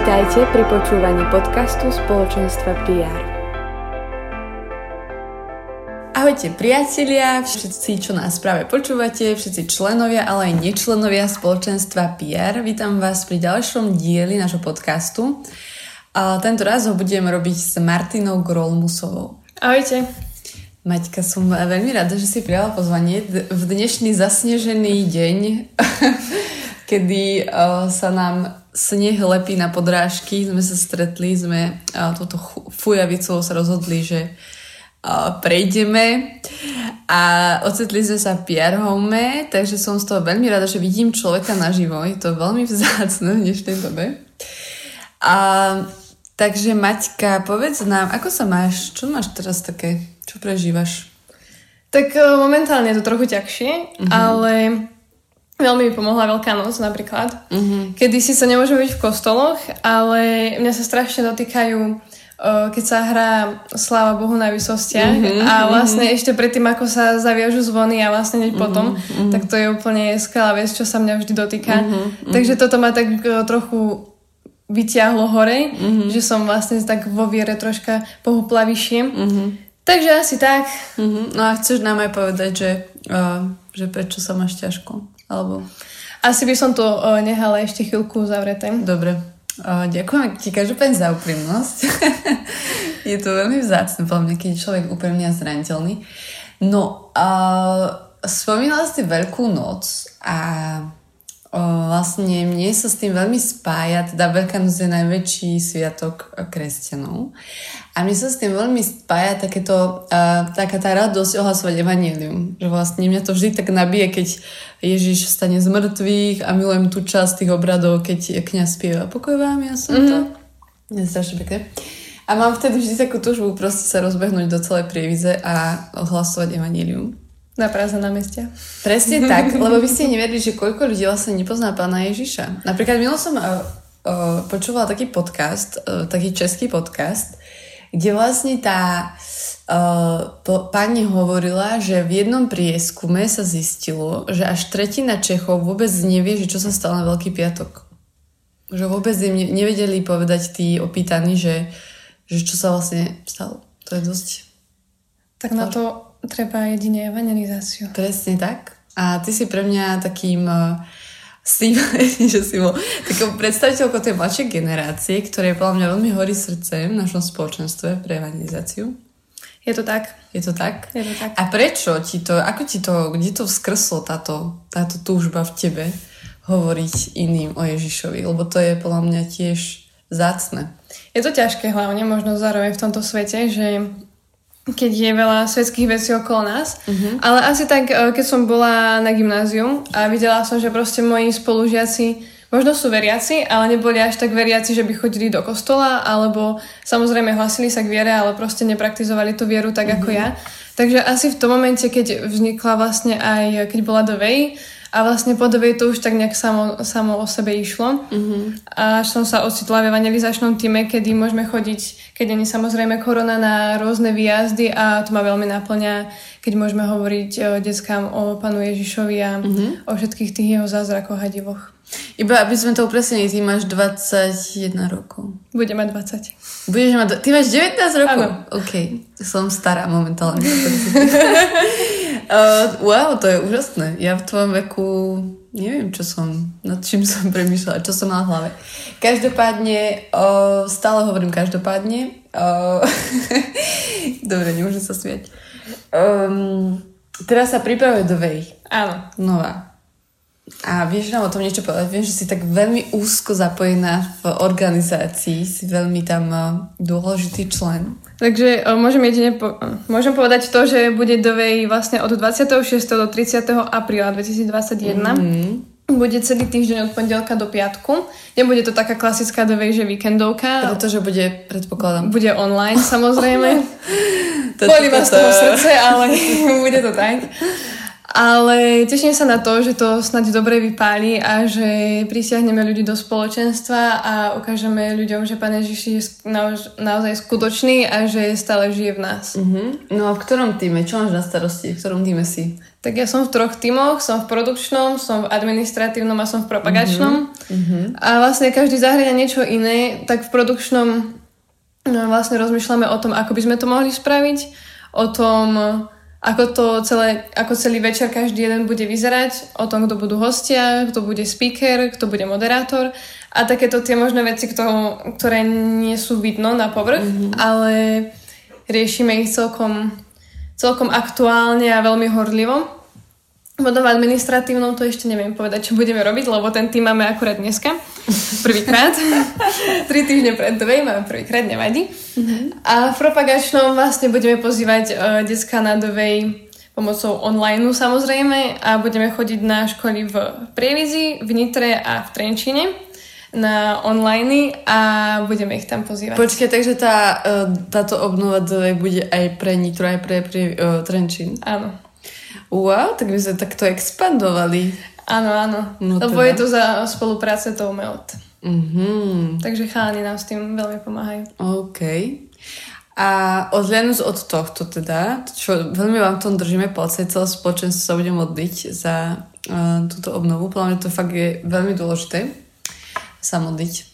Vítajte pri počúvaní podcastu spoločenstva PR. Ahojte priatelia, všetci, čo nás práve počúvate, všetci členovia, ale aj nečlenovia spoločenstva PR. Vítam vás pri ďalšom dieli nášho podcastu. A tento raz ho budem robiť s Martinou Grolmusovou. Ahojte. Maťka, som veľmi rada, že si prijala pozvanie v dnešný zasnežený deň, kedy uh, sa nám sneh lepí na podrážky, sme sa stretli, sme uh, touto fujavicou sa rozhodli, že uh, prejdeme a ocitli sme sa v Pierhome, takže som z toho veľmi rada, že vidím človeka naživo, je to veľmi vzácne v dnešnej dobe. A, takže Maťka, povedz nám, ako sa máš, čo máš teraz také, čo prežívaš? Tak momentálne je to trochu ťažšie, mm-hmm. ale Veľmi mi pomohla Veľká noc napríklad. Uh-huh. Kedy si sa nemôžeme byť v kostoloch, ale mňa sa strašne dotýkajú keď sa hrá Sláva Bohu na vysostiach uh-huh, a vlastne uh-huh. ešte predtým, ako sa zaviažu zvony a vlastne hneď uh-huh, potom, uh-huh. tak to je úplne skvelá vec, čo sa mňa vždy dotýka. Uh-huh. Takže toto ma tak trochu vyťahlo hore, uh-huh. že som vlastne tak vo viere troška pohupla vyššie. Uh-huh. Takže asi tak. Uh-huh. No a chceš nám aj povedať, že, uh, že prečo sa máš ťažko? Alebo... Asi by som to uh, nehala ešte chvíľku zavreté. Dobre. Uh, ďakujem ti každopádne za úprimnosť. je to veľmi vzácne, podľa mňa, keď je človek úprimný a zraniteľný. No, uh, spomínala si Veľkú noc a vlastne mne sa s tým veľmi spája, teda Veľká noc je najväčší sviatok kresťanov a mne sa s tým veľmi spája takéto, uh, taká tá radosť ohlasovať evanílium, že vlastne mňa to vždy tak nabije, keď Ježiš stane z mŕtvych a milujem tú časť tých obradov, keď kniaz spieva pokoj vám, ja som mm-hmm. to. Je strašne pekné. A mám vtedy vždy takú túžbu proste sa rozbehnúť do celej prievize a ohlasovať evanílium. Na prázdne námestia. Presne tak, lebo by ste nevedeli, že koľko ľudí vlastne nepozná pána Ježiša. Napríklad milo som uh, uh, počúvala taký podcast, uh, taký český podcast, kde vlastne tá uh, pani hovorila, že v jednom prieskume sa zistilo, že až tretina Čechov vôbec nevie, že čo sa stalo na Veľký piatok. Že vôbec im nevedeli povedať tí opýtaní, že, že čo sa vlastne stalo. To je dosť... Tak na to treba jedine evangelizáciu. Presne tak. A ty si pre mňa takým uh, s tým, že si bol takou predstaviteľkou tej mladšej generácie, ktoré podľa mňa veľmi horí srdcem v našom spoločenstve pre evangelizáciu. Je to tak. Je to tak? Je to tak. A prečo ti to, ako ti to, kde to vzkrslo táto, táto túžba v tebe hovoriť iným o Ježišovi? Lebo to je podľa mňa tiež zácne. Je to ťažké hlavne možno zároveň v tomto svete, že keď je veľa svetských vecí okolo nás. Uh-huh. Ale asi tak, e, keď som bola na gymnáziu a videla som, že proste moji spolužiaci možno sú veriaci, ale neboli až tak veriaci, že by chodili do kostola, alebo samozrejme hlasili sa k viere, ale proste nepraktizovali tú vieru tak uh-huh. ako ja. Takže asi v tom momente, keď vznikla vlastne aj, keď bola do Vej, a vlastne po dobe to už tak nejak samo, samo o sebe išlo. Mm-hmm. A som sa ocitla v evangelizačnom týme, kedy môžeme chodiť, keď ani samozrejme korona na rôzne výjazdy a to ma veľmi naplňa, keď môžeme hovoriť o deckám o Panu Ježišovi a mm-hmm. o všetkých tých jeho zázrakoch a divoch. Iba aby sme to upresnili, ty máš 21 rokov. Budem mať 20. Budeš mať, ty máš 19 rokov? Áno. OK, som stará momentálne. Uh, wow, to je úžasné. Ja v tvojom veku neviem, čo som, nad čím som premýšľala, čo som mala v hlave. Každopádne, uh, stále hovorím každopádne. Uh, Dobre, nemôžem sa smiať. Um, teraz sa pripravuje do Vej. Áno. Nová. A vieš nám o tom niečo povedať? Viem, že si tak veľmi úzko zapojená v organizácii, si veľmi tam uh, dôležitý člen. Takže uh, môžem jedine po- môžem povedať to, že bude do Vej vlastne od 26. do 30. apríla 2021. Mm-hmm. Bude celý týždeň od pondelka do piatku. Nebude to taká klasická do Vej, že víkendovka. Pretože bude, predpokladám. Bude online, samozrejme. Boli z toho srdce, ale bude to tak. Ale teším sa na to, že to snáď dobre vypáli a že prisiahneme ľudí do spoločenstva a ukážeme ľuďom, že Pán Ježiš je naož, naozaj skutočný a že stále žije v nás. Uh-huh. No a v ktorom týme? Čo máš na starosti? V ktorom týme si? Tak ja som v troch týmoch. Som v produkčnom, som v administratívnom a som v propagačnom. Uh-huh. A vlastne každý zahrania niečo iné. Tak v produkčnom no, vlastne rozmýšľame o tom, ako by sme to mohli spraviť. O tom ako to celé, ako celý večer každý jeden bude vyzerať, o tom, kto budú hostia, kto bude speaker, kto bude moderátor a takéto tie možné veci, kto, ktoré nie sú vidno na povrch, mm-hmm. ale riešime ich celkom, celkom aktuálne a veľmi horlivo. Potom v administratívnom to ešte neviem povedať, čo budeme robiť, lebo ten tým máme akurát dneska. Prvýkrát. Tri týždne pred dvej máme prvýkrát, nevadí. Mm-hmm. A v propagačnom vlastne budeme pozývať uh, detská na dovej pomocou online samozrejme a budeme chodiť na školy v Prievizi, v Nitre a v Trenčine na online a budeme ich tam pozývať. Počkej, takže tá, e, táto obnova bude aj pre Nitro, aj pre, pre uh, Trenčín? Áno. Wow, tak by sme takto expandovali. Áno, áno. No Lebo teda. je to za spolupráce to Melt. Mm-hmm. Takže chalani nám s tým veľmi pomáhajú. OK. A odhľadnúť od tohto teda, čo veľmi vám tom držíme palce, celé spoločenstvo sa bude modliť za uh, túto obnovu. Podľa mňa to fakt je veľmi dôležité sa modliť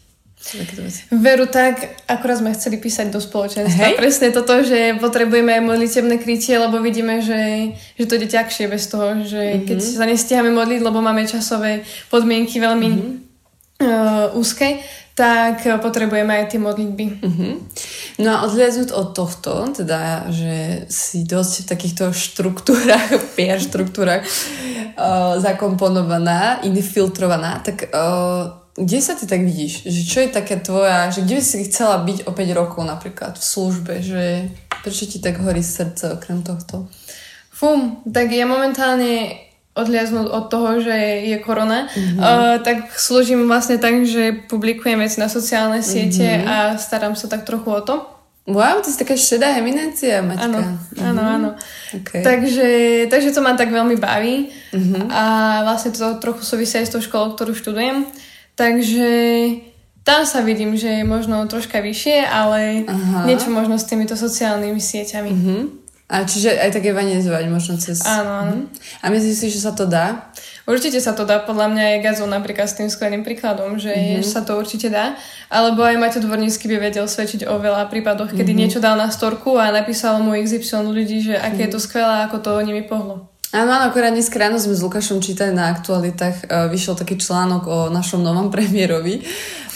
Veru tak, akorát sme chceli písať do spoločenstva. Hej. Presne toto, že potrebujeme aj modlitebné krytie, lebo vidíme, že, že to ide ťažšie bez toho, že mm-hmm. keď sa nestiahame modliť, lebo máme časové podmienky veľmi mm-hmm. uh, úzke, tak potrebujeme aj tie modlitby. Uh-huh. No a odhľadnúť od tohto, teda, že si dosť v takýchto štruktúrach, PR štruktúrach uh, zakomponovaná, infiltrovaná, tak uh, kde sa ty tak vidíš? Že čo je také tvoja, že kde by si chcela byť o 5 rokov napríklad v službe? Že prečo ti tak horí srdce okrem tohto? Fum, tak ja momentálne odliaznúť od toho, že je korona, mm-hmm. uh, tak slúžim vlastne tak, že publikujem veci na sociálne siete mm-hmm. a starám sa tak trochu o to. Wow, to je taká šedá eminencia, Maťka. Áno, áno, áno. Okay. Takže, takže to ma tak veľmi baví mm-hmm. a vlastne to trochu súvisia aj s tou školou, ktorú študujem. Takže tam sa vidím, že je možno troška vyššie, ale Aha. niečo možno s týmito sociálnymi sieťami. Uh-huh. A čiže aj tak evangelizovať možno cez... Áno, áno. Uh-huh. A myslíš si, že sa to dá? Určite sa to dá, podľa mňa je Gazo napríklad s tým skvelým príkladom, že, uh-huh. sa to určite dá. Alebo aj Maťo Dvornícky by vedel svedčiť o veľa prípadoch, kedy uh-huh. niečo dal na storku a napísal mu XY ľudí, že aké je to skvelé, ako to nimi pohlo. Áno, áno, akorát dnes ráno sme s Lukášom čítali na aktualitách, uh, vyšiel taký článok o našom novom premiérovi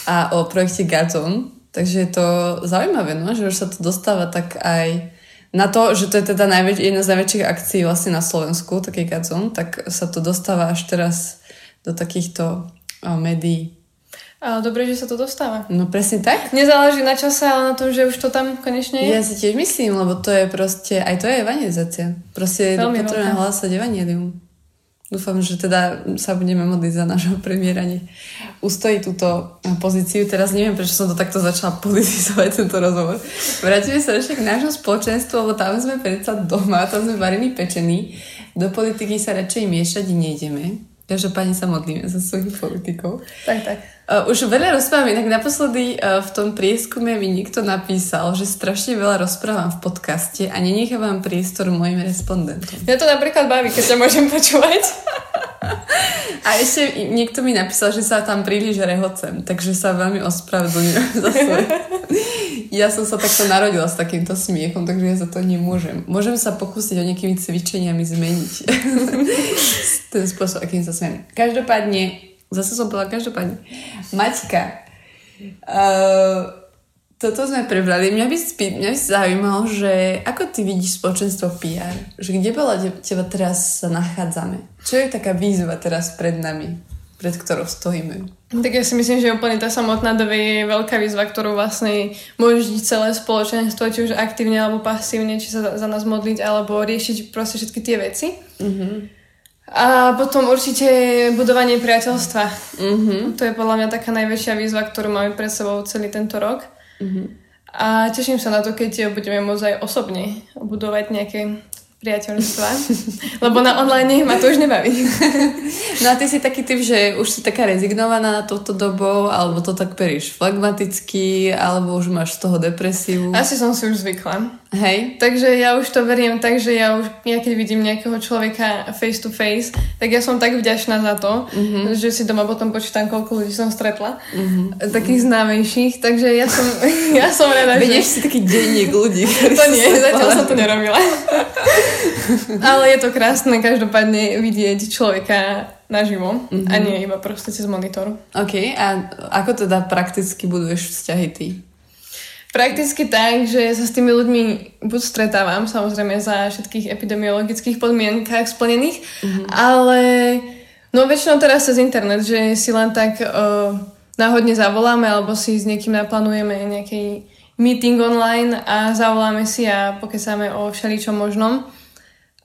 a o projekte Gazon. Takže je to zaujímavé, no, že už sa to dostáva tak aj na to, že to je teda najväč- jedna z najväčších akcií vlastne na Slovensku, taký Gazon, tak sa to dostáva až teraz do takýchto uh, médií. Ale dobre, že sa to dostáva. No presne tak. Nezáleží na čase, ale na tom, že už to tam konečne je. Ja si tiež myslím, lebo to je proste, aj to je evangelizácia. Proste je potrebné hlásať evangelium. Dúfam, že teda sa budeme modliť za nášho premiéra. Ustojí túto pozíciu. Teraz neviem, prečo som to takto začala politizovať, tento rozhovor. Vrátime sa ešte k nášmu spoločenstvu, lebo tam sme predsa doma, tam sme varení pečení. Do politiky sa radšej miešať nejdeme. Každopádne sa modlíme za svojich politikov. Tak, tak. Uh, už veľa rozprávam, inak naposledy uh, v tom prieskume mi niekto napísal, že strašne veľa rozprávam v podcaste a nenechávam priestor mojim respondentom. Ja to napríklad baví, keď ťa môžem počúvať. A ešte niekto mi napísal, že sa tam príliš rehocem, takže sa veľmi ospravedlňujem za svoje Ja som sa takto narodila s takýmto smiechom, takže ja za to nemôžem. Môžem sa pokúsiť o nejakými cvičeniami zmeniť ten spôsob, akým sa smiem. Každopádne, zase som povedala každopádne, Maťka, uh, toto sme prebrali. Mňa by, spí, mňa by zaujímalo, že ako ty vidíš spoločenstvo PR? Že kde bola teba teraz sa nachádzame? Čo je taká výzva teraz pred nami? Pred ktorou stojíme? Tak ja si myslím, že úplne tá samotná DV je veľká výzva, ktorú vlastne môže žiť celé spoločenstvo, či už aktívne alebo pasívne, či sa za nás modliť, alebo riešiť proste všetky tie veci. Mm-hmm. A potom určite budovanie priateľstva. Mm-hmm. To je podľa mňa taká najväčšia výzva, ktorú máme pred sebou celý tento rok. Mm-hmm. A teším sa na to, keď budeme môcť aj osobne budovať nejaké priateľstva, lebo na online ma to už nebaví. no a ty si taký typ, že už si taká rezignovaná na touto dobou, alebo to tak períš flegmaticky, alebo už máš z toho depresiu? Asi som si už zvykla. Hej. Takže ja už to veriem tak, že ja už, ja keď vidím nejakého človeka face to face, tak ja som tak vďačná za to, mm-hmm. že si doma potom počítam, koľko ľudí som stretla. Mm-hmm. Takých známejších. Takže ja som, ja som rada, Vedieš že... si taký denník ľudí. To nie, zatiaľ som to nerobila. Ale je to krásne každopádne vidieť človeka naživo mm-hmm. a nie iba proste cez monitor. OK, a ako teda prakticky buduješ vzťahy ty? Prakticky tak, že sa s tými ľuďmi buď stretávam, samozrejme za všetkých epidemiologických podmienkách splnených, mm-hmm. ale no väčšinou teraz cez internet, že si len tak uh, náhodne zavoláme alebo si s niekým naplánujeme nejaký meeting online a zavoláme si a pokecáme o všeličom možnom.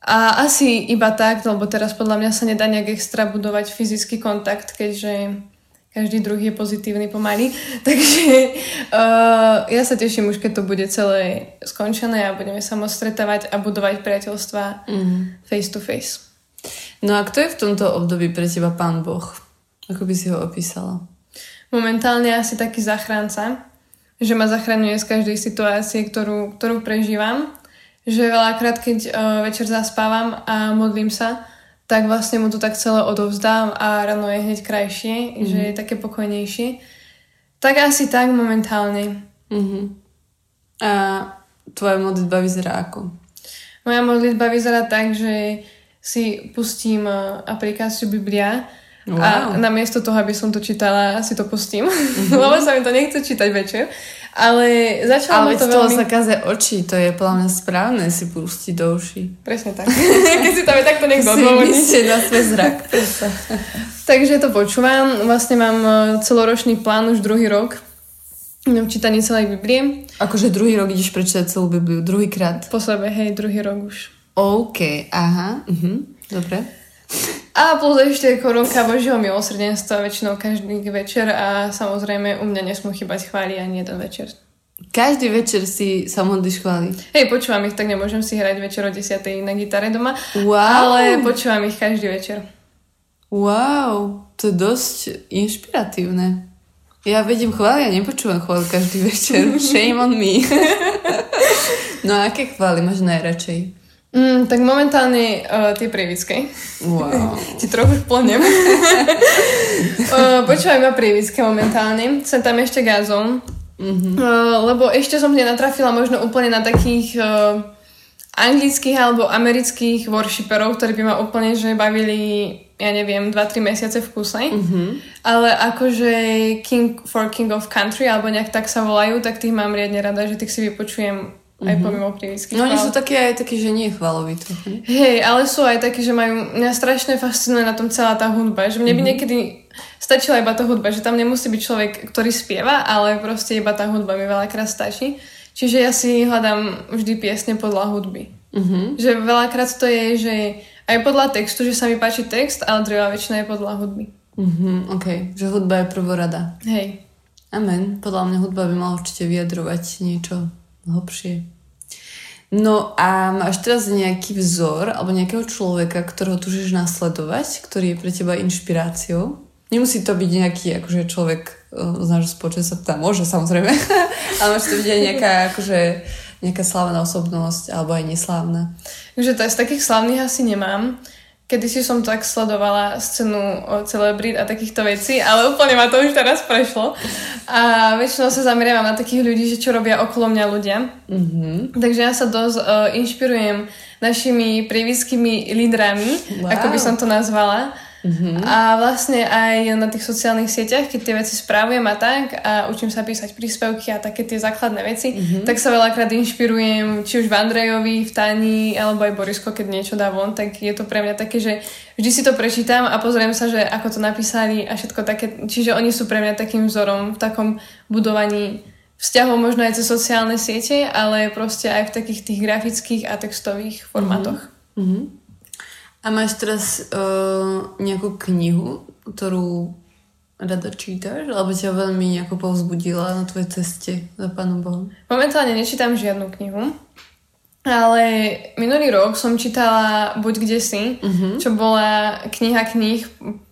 A asi iba tak, lebo teraz podľa mňa sa nedá nejak extra budovať fyzický kontakt, keďže každý druhý je pozitívny pomaly. Takže uh, ja sa teším už, keď to bude celé skončené a budeme sa môcť stretávať a budovať priateľstva mm. face to face. No a kto je v tomto období pre teba pán Boh? Ako by si ho opísala? Momentálne asi taký zachránca, že ma zachraňuje z každej situácie, ktorú, ktorú prežívam. Že veľakrát, keď uh, večer zaspávam a modlím sa, tak vlastne mu to tak celé odovzdám a ráno je hneď krajšie, mm-hmm. že je také pokojnejšie. Tak asi tak momentálne. Mm-hmm. A tvoja modlitba vyzerá ako? Moja modlitba vyzerá tak, že si pustím e, aplikáciu Biblia wow. a namiesto toho, aby som to čítala, si to pustím, mm-hmm. lebo sa mi to nechce čítať večer. Ale začalo Ale to veľmi... zakaze očí, to je mňa správne si pustiť do uší. Presne tak. Keď si tam je takto niekto odôvodní. na svoj zrak. Takže to počúvam. Vlastne mám e, celoročný plán už druhý rok v čítaní celej Biblie. Akože druhý rok ideš prečítať celú Bibliu, druhý krát. Po sebe, hej, druhý rok už. OK, aha, uh-huh. dobre. A plus ešte koronka Božieho milosrdenstva väčšinou každý večer a samozrejme u mňa nesmú chýbať chvály ani jeden večer. Každý večer si sa modlíš chvály? Hej, počúvam ich, tak nemôžem si hrať večer o 10. na gitare doma, wow. ale počúvam ich každý večer. Wow, to je dosť inšpiratívne. Ja vedím chvály a nepočúvam chvály každý večer. Shame on me. no a aké chvály máš najradšej? Mm, tak momentálne uh, tie prievické. Wow. Ti trochu plnem. uh, počúvaj iba prievické momentálne. Som tam ešte gazom. Mm-hmm. Uh, lebo ešte som nenatrafila možno úplne na takých uh, anglických alebo amerických worshiperov, ktorí by ma úplne že bavili ja neviem, 2-3 mesiace v kuse. Mm-hmm. Ale akože King for King of Country, alebo nejak tak sa volajú, tak tých mám riadne rada, že tých si vypočujem aj mm-hmm. pomimo prívisky. No oni sú takí aj takí, že nie chvaloví trochu. Hej, ale sú aj takí, že majú, mňa strašne fascinuje na tom celá tá hudba, že mne by mm-hmm. niekedy stačila iba tá hudba, že tam nemusí byť človek, ktorý spieva, ale proste iba tá hudba mi veľakrát stačí. Čiže ja si hľadám vždy piesne podľa hudby. Mm-hmm. Že veľakrát to je, že aj podľa textu, že sa mi páči text, ale druhá väčšina je podľa hudby. Mm-hmm, OK, že hudba je prvorada. Hej. Amen. Podľa mňa hudba by mala určite vyjadrovať niečo hlbšie. No a máš teraz nejaký vzor alebo nejakého človeka, ktorého túžiš nasledovať, ktorý je pre teba inšpiráciou? Nemusí to byť nejaký akože človek z nášho spoločenstva, môže samozrejme, ale môže to byť aj nejaká, akože, nejaká slávna osobnosť alebo aj neslávna. Takže to z takých slávnych asi nemám. Kedy si som tak sledovala scénu o celebrit a takýchto vecí, ale úplne ma to už teraz prešlo. A väčšinou sa zameriavam na takých ľudí, že čo robia okolo mňa ľudia. Mm-hmm. Takže ja sa dosť uh, inšpirujem našimi prievickými lídrami, wow. ako by som to nazvala. Mm-hmm. A vlastne aj na tých sociálnych sieťach, keď tie veci správujem a tak a učím sa písať príspevky a také tie základné veci, mm-hmm. tak sa veľakrát inšpirujem, či už v Andrejovi, v Tani, alebo aj Borisko, keď niečo dá von, tak je to pre mňa také, že vždy si to prečítam a pozriem sa, že ako to napísali a všetko také. Čiže oni sú pre mňa takým vzorom v takom budovaní vzťahov možno aj cez sociálne siete, ale proste aj v takých tých grafických a textových formátoch. Mm-hmm. A máš teraz uh, nejakú knihu, ktorú rada čítaš? Alebo ťa veľmi nejako povzbudila na tvojej ceste za Pánom Bohom? Momentálne nečítam žiadnu knihu. Ale minulý rok som čítala Buď kde si, uh-huh. čo bola kniha kníh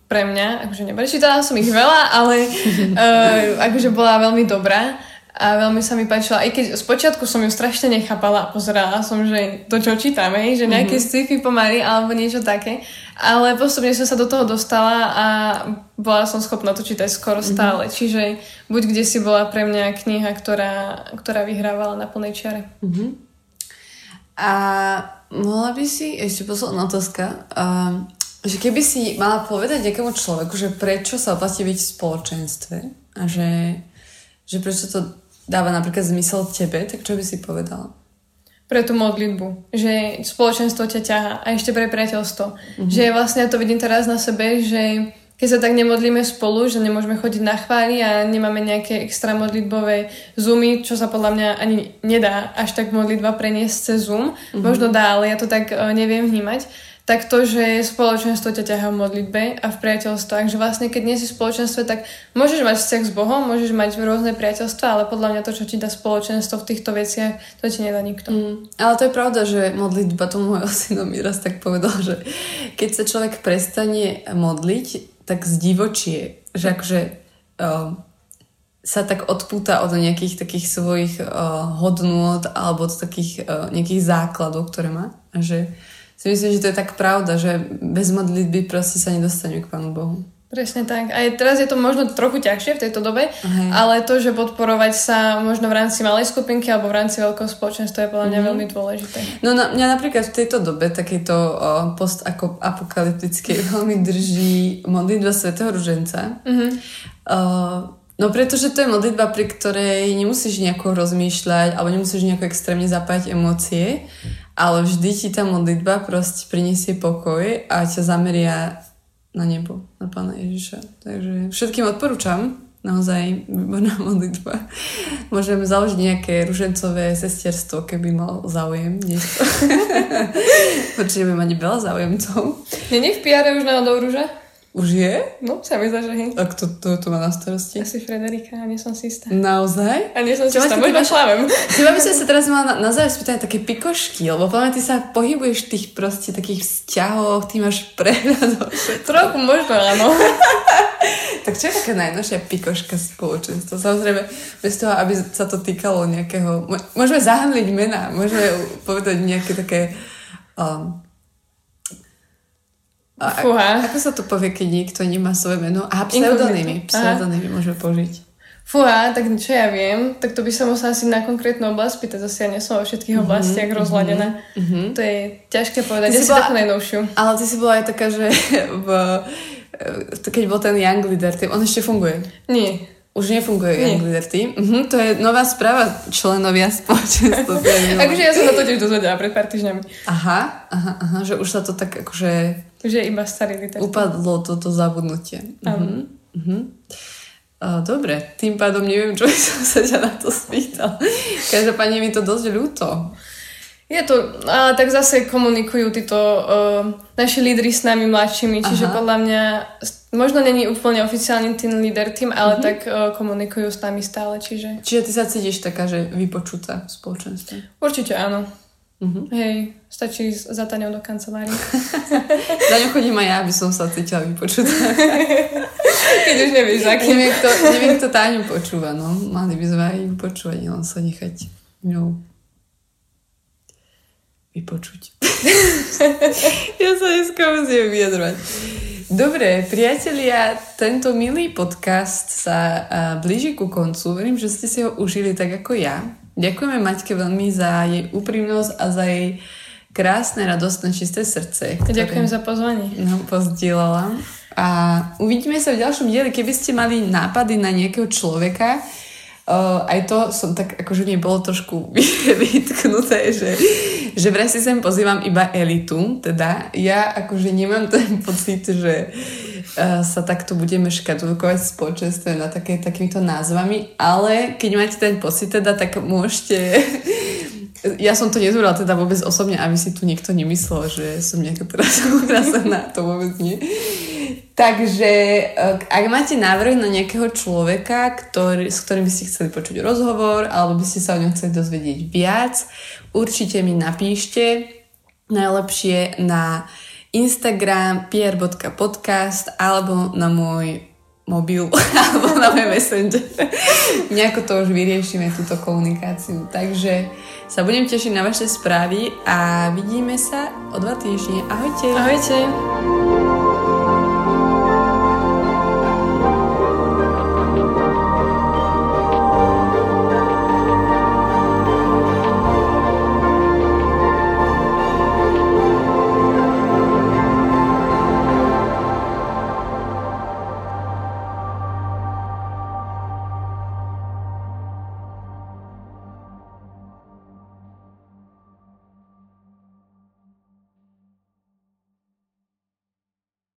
pre mňa. Akože neprečítala som ich veľa, ale uh, akože bola veľmi dobrá a veľmi sa mi páčila, aj keď spočiatku som ju strašne nechápala a pozerala som, že to čo čítame, že nejaké mm-hmm. sci-fi pomaly alebo niečo také, ale postupne som sa do toho dostala a bola som schopná to čítať skoro mm-hmm. stále, čiže buď kde si bola pre mňa kniha, ktorá, ktorá vyhrávala na plnej čiare. Mm-hmm. A mohla by si, ešte posledná otázka, uh, že keby si mala povedať nejakému človeku, že prečo sa oplatí byť v spoločenstve a že, že prečo to dáva napríklad zmysel tebe, tak čo by si povedala? Pre tú modlitbu, že spoločenstvo ťa ťaha a ešte pre priateľstvo. Mm-hmm. Že vlastne ja to vidím teraz na sebe, že keď sa tak nemodlíme spolu, že nemôžeme chodiť na chvály a nemáme nejaké extra modlitbové zoomy, čo sa podľa mňa ani nedá až tak modlitba preniesť cez zoom. Mm-hmm. Možno dá, ale ja to tak uh, neviem vnímať tak to, že spoločenstvo ťa ťahá v modlitbe a v priateľstvách, že vlastne keď nie si v spoločenstve, tak môžeš mať vzťah s Bohom, môžeš mať rôzne priateľstva, ale podľa mňa to, čo ti dá spoločenstvo v týchto veciach, to ti nedá nikto. Mm. Ale to je pravda, že modlitba, to môj synom mi raz tak povedal, že keď sa človek prestane modliť, tak zdivočie, že akože uh, sa tak odpúta od nejakých takých svojich uh, hodnôt alebo od takých uh, nejakých základov, ktoré má. Že si myslím, že to je tak pravda, že bez modlitby proste sa nedostaneme k Pánu Bohu. Presne tak. Aj teraz je to možno trochu ťažšie v tejto dobe, Aha. ale to, že podporovať sa možno v rámci malej skupinky alebo v rámci veľkého spoločenstva je podľa mňa mm-hmm. veľmi dôležité. No na, mňa napríklad v tejto dobe, takejto post apokalyptickej veľmi drží modlitba svätého Ruženca. Mm-hmm. Uh, no pretože to je modlitba, pri ktorej nemusíš nejako rozmýšľať alebo nemusíš nejako extrémne zapájať emócie, ale vždy ti tá modlitba proste priniesie pokoj a ťa zameria na nebo, na Pána Ježiša. Takže všetkým odporúčam, naozaj výborná modlitba. Môžem založiť nejaké ružencové sesterstvo, keby mal záujem niekto. Určite by mať veľa záujemcov. Nie, v PR už náhodou rúže? Už je? No, sa mi zdá, že hej. A kto to, to má na starosti? Asi Frederika, a nie som si istá. Naozaj? A nie som si istá, možno šlávem. Teba by som sa teraz mala na, na záver spýtať také pikošky, lebo podľa ty sa pohybuješ v tých proste takých vzťahoch, ty máš prehľad. Trochu možno, áno. tak čo je taká najnovšia pikoška spoločenstva? Samozrejme, bez toho, aby sa to týkalo nejakého... Môžeme zahamliť mená, môžeme povedať nejaké také... Um, a Fúha. Ako sa to povie, keď niekto nemá svoje meno? A pseudonymy. Pseudonymy môžeme použiť. Fúha, tak čo ja viem, tak to by som musela asi na konkrétnu oblasť pýtať. Zase ja nie som vo všetkých mm-hmm, oblastiach mm-hmm, rozladená. Mm-hmm. To je ťažké povedať. Ty ja si bola, takú najnovšiu. Ale ty si bola aj taká, že v, keď bol ten Young Leader Team, on ešte funguje? Nie. Už nefunguje Nie. Young Leader Team. Uh-huh, to je nová správa členovia spoločenstva. akože ja som na to tiež dozvedela pred pár týždňami. Aha, aha, aha, že už sa to tak akože... Že iba starý liter. Upadlo toto zabudnutie. Uh-huh, uh-huh. Uh, dobre, tým pádom neviem, čo by som sa ťa na to spýtal. Každopádne mi to dosť ľúto. Je to, ale tak zase komunikujú títo uh, naši lídry s nami mladšími, čiže Aha. podľa mňa možno není úplne oficiálny tým líder tým, ale mm-hmm. tak uh, komunikujú s nami stále, čiže... Čiže ty sa cítiš taká, že vypočutá v spoločenstve? Určite áno. Mm-hmm. Hej, stačí za Taňou do kancelárie. za ňou chodím aj ja, aby som sa cítila vypočutá. Keď už nevieš, aký. Neviem, kto, neviem, kto Táňu počúva, no. Mali by sme aj ju počúvať, len sa nechať ňou vypočuť. ja sa dneska musím vyjadrovať. Dobre, priatelia, tento milý podcast sa blíži ku koncu. Verím, že ste si ho užili tak ako ja. Ďakujeme Maťke veľmi za jej úprimnosť a za jej krásne, radostné, čisté srdce. Ktoré, Ďakujem za pozvanie. No, pozdielala. A uvidíme sa v ďalšom dieli. Keby ste mali nápady na nejakého človeka, Uh, aj to som tak, akože mi bolo trošku vytknuté, že, že vraj si sem pozývam iba elitu, teda ja akože nemám ten pocit, že uh, sa takto budeme škatulkovať spoločenstve na také, takýmito názvami, ale keď máte ten pocit teda, tak môžete ja som to nezúrala teda vôbec osobne, aby si tu niekto nemyslel, že som nejaká teraz urazená, to vôbec nie. Takže eh, ak máte návrh na nejakého človeka, ktorý, s ktorým by ste chceli počuť rozhovor, alebo by ste sa o ňom chceli dozvedieť viac, určite mi napíšte najlepšie na Instagram pier.podcast alebo na môj mobil alebo na môj messenger. Nejako to už vyriešime, túto komunikáciu. Takže sa budem tešiť na vaše správy a vidíme sa o dva týždne. Ahojte! Ahojte!